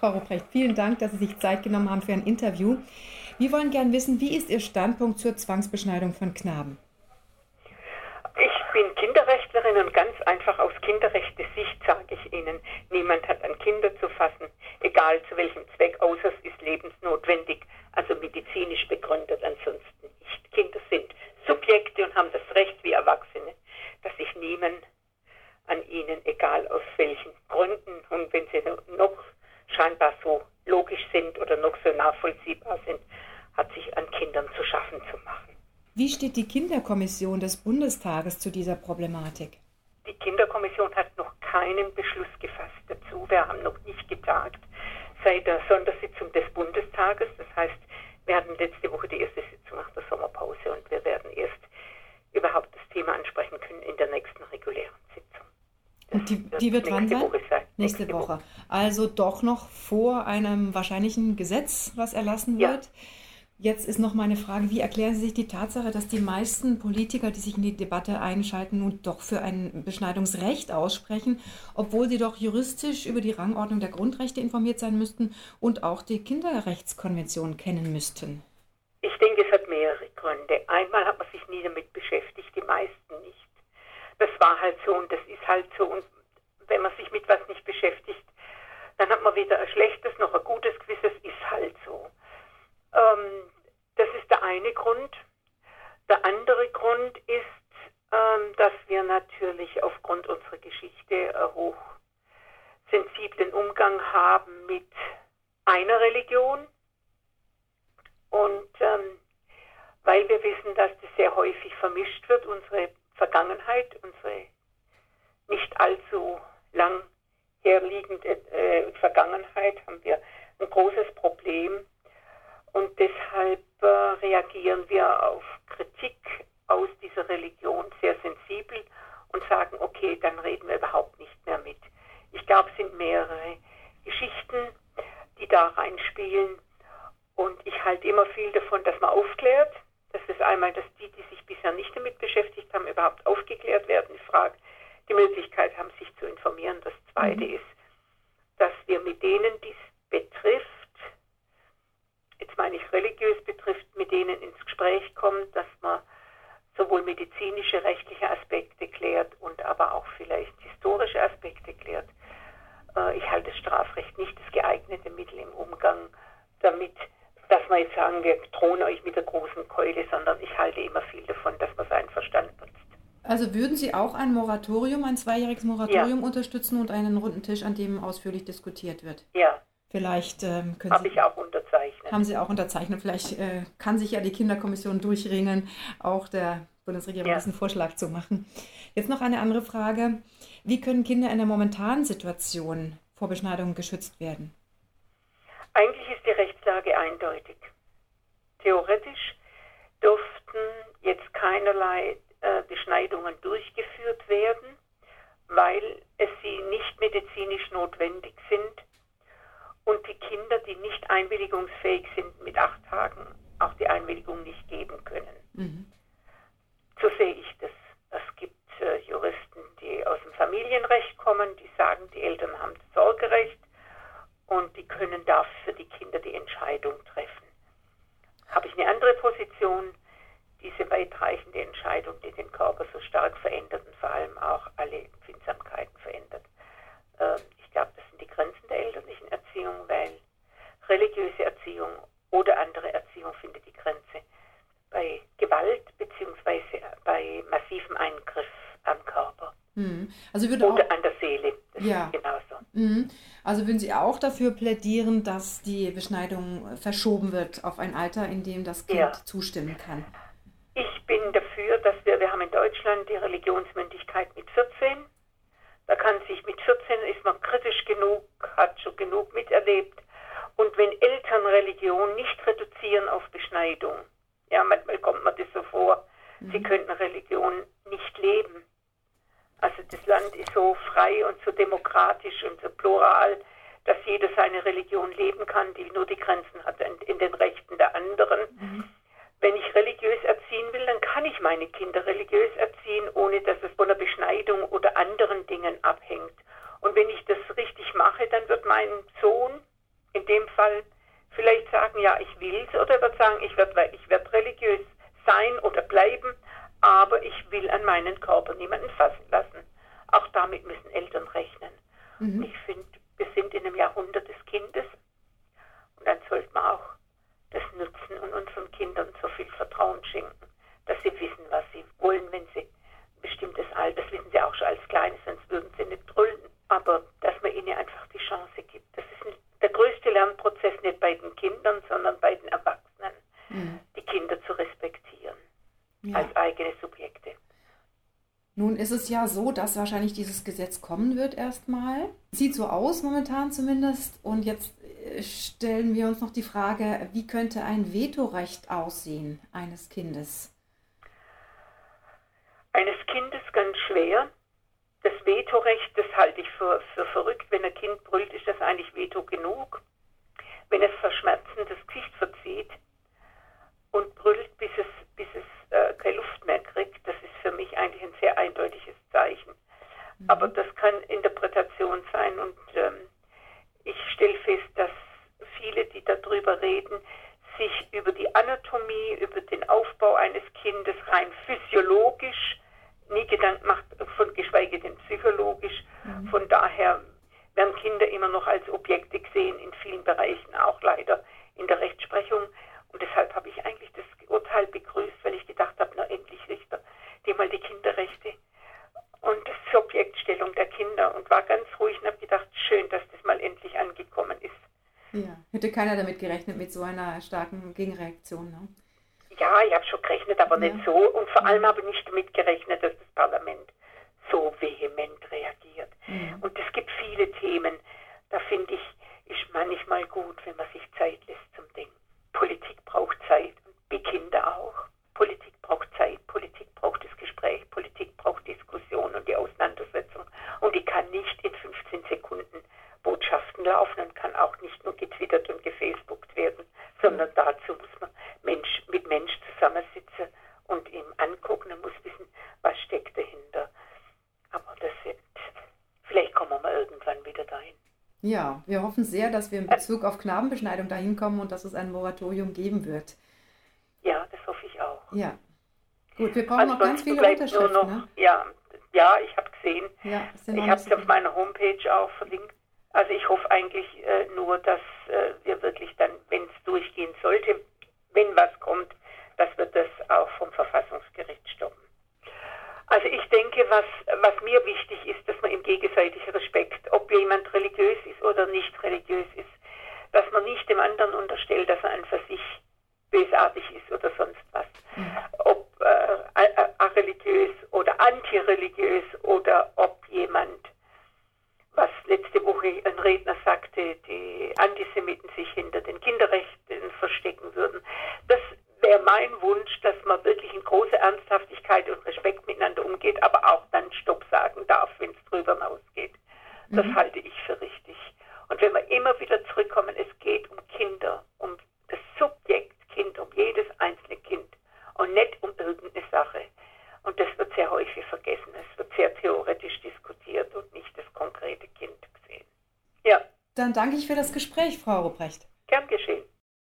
Frau Ruprecht, vielen Dank, dass Sie sich Zeit genommen haben für ein Interview. Wir wollen gern wissen, wie ist Ihr Standpunkt zur Zwangsbeschneidung von Knaben? Ich bin Kinderrechtlerin und ganz einfach aus Kinderrechtssicht sage ich Ihnen, niemand hat an Kinder zu fassen, egal zu welchem Zweck, außer es ist lebensnotwendig, also medizinisch begründet, ansonsten nicht. Kinder sind Subjekte und haben das Recht wie Erwachsene, dass sich niemand an ihnen, egal aus welchen Gründen und wenn sie noch scheinbar so logisch sind oder noch so nachvollziehbar sind, hat sich an Kindern zu schaffen zu machen. Wie steht die Kinderkommission des Bundestages zu dieser Problematik? Die Kinderkommission hat noch keinen Beschluss gefasst dazu. Wir haben noch nicht getagt seit der Sondersitzung des Bundestages. Das heißt, wir hatten letzte Woche die erste Sitzung nach der Sommerpause und wir werden erst überhaupt das Thema ansprechen können in der nächsten regulären Sitzung. Und die, die wird wann sein? Woche sein? Nächste, nächste Woche. Woche. Also doch noch vor einem wahrscheinlichen Gesetz, was erlassen wird. Ja. Jetzt ist noch meine Frage, wie erklären Sie sich die Tatsache, dass die meisten Politiker, die sich in die Debatte einschalten, nun doch für ein Beschneidungsrecht aussprechen, obwohl sie doch juristisch über die Rangordnung der Grundrechte informiert sein müssten und auch die Kinderrechtskonvention kennen müssten? Ich denke, es hat mehrere Gründe. Einmal hat man sich nie damit beschäftigt, die meisten nicht. Das war halt so und das ist halt so. Und wenn man sich mit was nicht beschäftigt, dann hat man weder ein schlechtes noch ein gutes Gewissen. Das ist halt so. Ähm, das ist der eine Grund. Der andere Grund ist, ähm, dass wir natürlich aufgrund unserer Geschichte einen hochsensiblen Umgang haben mit einer Religion. Und ähm, weil wir wissen, dass das sehr häufig vermischt wird, unsere Vergangenheit, unsere nicht allzu lang herliegende äh, Vergangenheit, haben wir ein großes Problem und deshalb äh, reagieren wir auf Kritik aus dieser Religion sehr sensibel und sagen, okay, dann reden wir überhaupt nicht mehr mit. Ich glaube, es sind mehrere Geschichten, die da reinspielen. Und ich halte immer viel davon, dass man aufklärt. Das ist einmal, dass die, die sich bisher nicht damit beschäftigt haben, überhaupt aufgeklärt werden. Die Frage, die Möglichkeit haben, sich zu informieren. Das Zweite mhm. ist, dass wir mit denen, die es betrifft, jetzt meine ich religiös betrifft, mit denen ins Gespräch kommt, dass man sowohl medizinische, rechtliche Aspekte klärt und aber auch vielleicht historische Aspekte klärt. Äh, ich halte das Strafrecht nicht das geeignete Mittel im Umgang damit, dass man jetzt sagen, wir drohen euch mit der großen Keule, sondern ich halte immer viel davon, dass man seinen Verstand nutzt. Also würden Sie auch ein Moratorium, ein zweijähriges Moratorium ja. unterstützen und einen runden Tisch, an dem ausführlich diskutiert wird? Ja, Vielleicht ähm, können Habe ich auch unterzeichnet. Haben Sie auch unterzeichnet. Vielleicht äh, kann sich ja die Kinderkommission durchringen, auch der Bundesregierung ja. diesen Vorschlag zu machen. Jetzt noch eine andere Frage. Wie können Kinder in der momentanen Situation vor Beschneidung geschützt werden? Eigentlich ist die Rechtslage eindeutig. Theoretisch durften jetzt keinerlei Beschneidungen durchgeführt werden, weil es sie nicht medizinisch notwendig sind und die Kinder, die nicht einwilligungsfähig sind, mit acht Tagen auch die Einwilligung nicht geben können. Mhm. So sehe ich das. Es gibt äh, Juristen, die aus dem Familienrecht kommen, die sagen, die Eltern haben das Sorgerecht und die können dafür für die Kinder die Entscheidung treffen. Habe ich eine andere Position, diese weitreichende Entscheidung, die den Körper so stark verändert und vor allem auch alle Empfindsamkeiten verändert. Äh, ich glaube, das sind die Grenzen der elterlichen Erziehung, weil religiöse Erziehung oder andere Erziehung findet die Grenze bei Gewalt bzw. bei massivem Eingriff am Körper. Hm. Also würde oder auch, an der Seele. Das ja. genauso. Hm. Also würden Sie auch dafür plädieren, dass die Beschneidung verschoben wird auf ein Alter, in dem das Kind ja. zustimmen kann? Ich bin dafür, dass wir, wir haben in Deutschland die Religionsmündigkeit mit 14 da kann sich mit 14 ist man kritisch genug, hat schon genug miterlebt. Und wenn Eltern Religion nicht reduzieren auf Beschneidung, ja, manchmal kommt man das so vor, mhm. sie könnten Religion nicht leben. Also das Land ist so frei und so demokratisch und so plural, dass jeder seine Religion leben kann, die nur die Grenzen hat in, in den Rechten der anderen. Mhm wenn ich religiös erziehen will, dann kann ich meine Kinder religiös erziehen, ohne dass es von der Beschneidung oder anderen Dingen abhängt. Und wenn ich das richtig mache, dann wird mein Sohn in dem Fall vielleicht sagen, ja, ich will es, oder wird sagen, ich werde ich werd religiös sein oder bleiben, aber ich will an meinen Körper niemanden fassen lassen. Auch damit müssen Eltern rechnen. Mhm. Ich finde, wir sind in einem Jahrhundert des Kindes und dann sollte man auch das nutzen und unseren Kindern so viel Vertrauen schenken, dass sie wissen, was sie wollen, wenn sie ein bestimmtes Alter, das wissen sie auch schon als Kleine, sonst würden sie nicht brüllen. Aber dass man ihnen einfach die Chance gibt. Das ist der größte Lernprozess nicht bei den Kindern, sondern bei den Erwachsenen, mhm. die Kinder zu respektieren ja. als eigene Subjekte. Nun ist es ja so, dass wahrscheinlich dieses Gesetz kommen wird erstmal. Sieht so aus momentan zumindest. Und jetzt äh, stellen wir uns noch die Frage, wie könnte ein Vetorecht aussehen eines Kindes? Eines Kindes ganz schwer. Das Vetorecht, das halte ich für, für verrückt. Wenn ein Kind brüllt, ist das eigentlich Veto genug. Wenn es verschmerzen das Gesicht verzieht und brüllt, bis es, bis es äh, keine Luft mehr kriegt, das ist für mich eigentlich ein sehr eindeutiges Zeichen. Mhm. Aber das kann Interpretation sein und ähm, ich stelle fest, dass viele, die darüber reden, sich über die Anatomie, über den Aufbau eines Kindes rein physiologisch nie Gedanken macht, von, geschweige denn psychologisch. Mhm. Von daher werden Kinder immer noch als Objekte gesehen, in vielen Bereichen leider in der Rechtsprechung. Und deshalb habe ich eigentlich das Urteil begrüßt, weil ich gedacht habe, na endlich Richter, die mal die Kinderrechte und die Subjektstellung der Kinder und war ganz ruhig und habe gedacht, schön, dass das mal endlich angekommen ist. Ja, hätte keiner damit gerechnet, mit so einer starken Gegenreaktion. Ne? Ja, ich habe schon gerechnet, aber ja. nicht so. Und vor allem habe ich nicht damit gerechnet, dass das Parlament so vehement reagiert. Ja. Und es gibt viele Themen, da finde ich, ist manchmal gut, wenn man sich Zeit lässt zum Denken. Politik braucht Zeit und die Kinder auch. Politik braucht Zeit, Politik braucht das Gespräch, Politik braucht Diskussion und die Auseinandersetzung. Und die kann nicht in 15 Sekunden Botschaften laufen und kann auch nicht nur getwittert und gefacebookt werden, sondern dazu muss man Mensch mit Mensch zusammensitzen und ihm angucken und muss wissen, was steckt dahinter. Aber das wird, vielleicht kommen wir mal irgendwann wieder dahin. Ja, wir hoffen sehr, dass wir in Bezug auf Knabenbeschneidung dahin kommen und dass es ein Moratorium geben wird. Ja, das hoffe ich auch. Ja. Gut, wir brauchen also noch ganz viele Unterschriften. Noch, ne? Ja, ja, ich habe gesehen. Ja, ich habe es auf meiner Homepage auch verlinkt. Also ich hoffe eigentlich äh, nur, dass äh, wir wirklich dann, wenn es durchgehen sollte, wenn was kommt, dass wir das auch vom Verfassungsgericht stoppen. Also ich denke, was, was mir wichtig ist, dass man im gegenseitigen Respekt, ob jemand religiös ist oder nicht religiös ist, dass man nicht dem anderen unterstellt, dass er an für sich bösartig ist oder sonst was. Mhm. Ob äh, religiös oder antireligiös oder ob jemand was letzte Woche ein Redner sagte, die Antisemiten sich hinter den Kinderrechten verstecken würden. Das wäre mein Wunsch, dass man wirklich in großer Ernsthaftigkeit und Respekt miteinander umgeht, aber auch dann Stopp sagen darf, wenn es drüber hinausgeht. Das mhm. halte ich für richtig. Und wenn wir immer wieder zurückkommen, es geht um Kinder, um das Subjekt Kind, um jedes einzelne Kind und nicht um irgendeine Sache. Und das wird sehr häufig vergessen. Es wird sehr theoretisch diskutiert und nicht das konkrete Kind gesehen. Ja. Dann danke ich für das Gespräch, Frau Ruprecht.